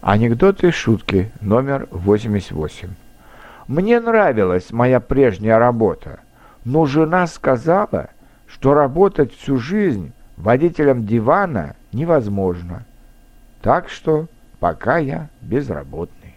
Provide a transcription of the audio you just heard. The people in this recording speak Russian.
Анекдоты и шутки номер 88. Мне нравилась моя прежняя работа, но жена сказала, что работать всю жизнь водителем дивана невозможно. Так что пока я безработный.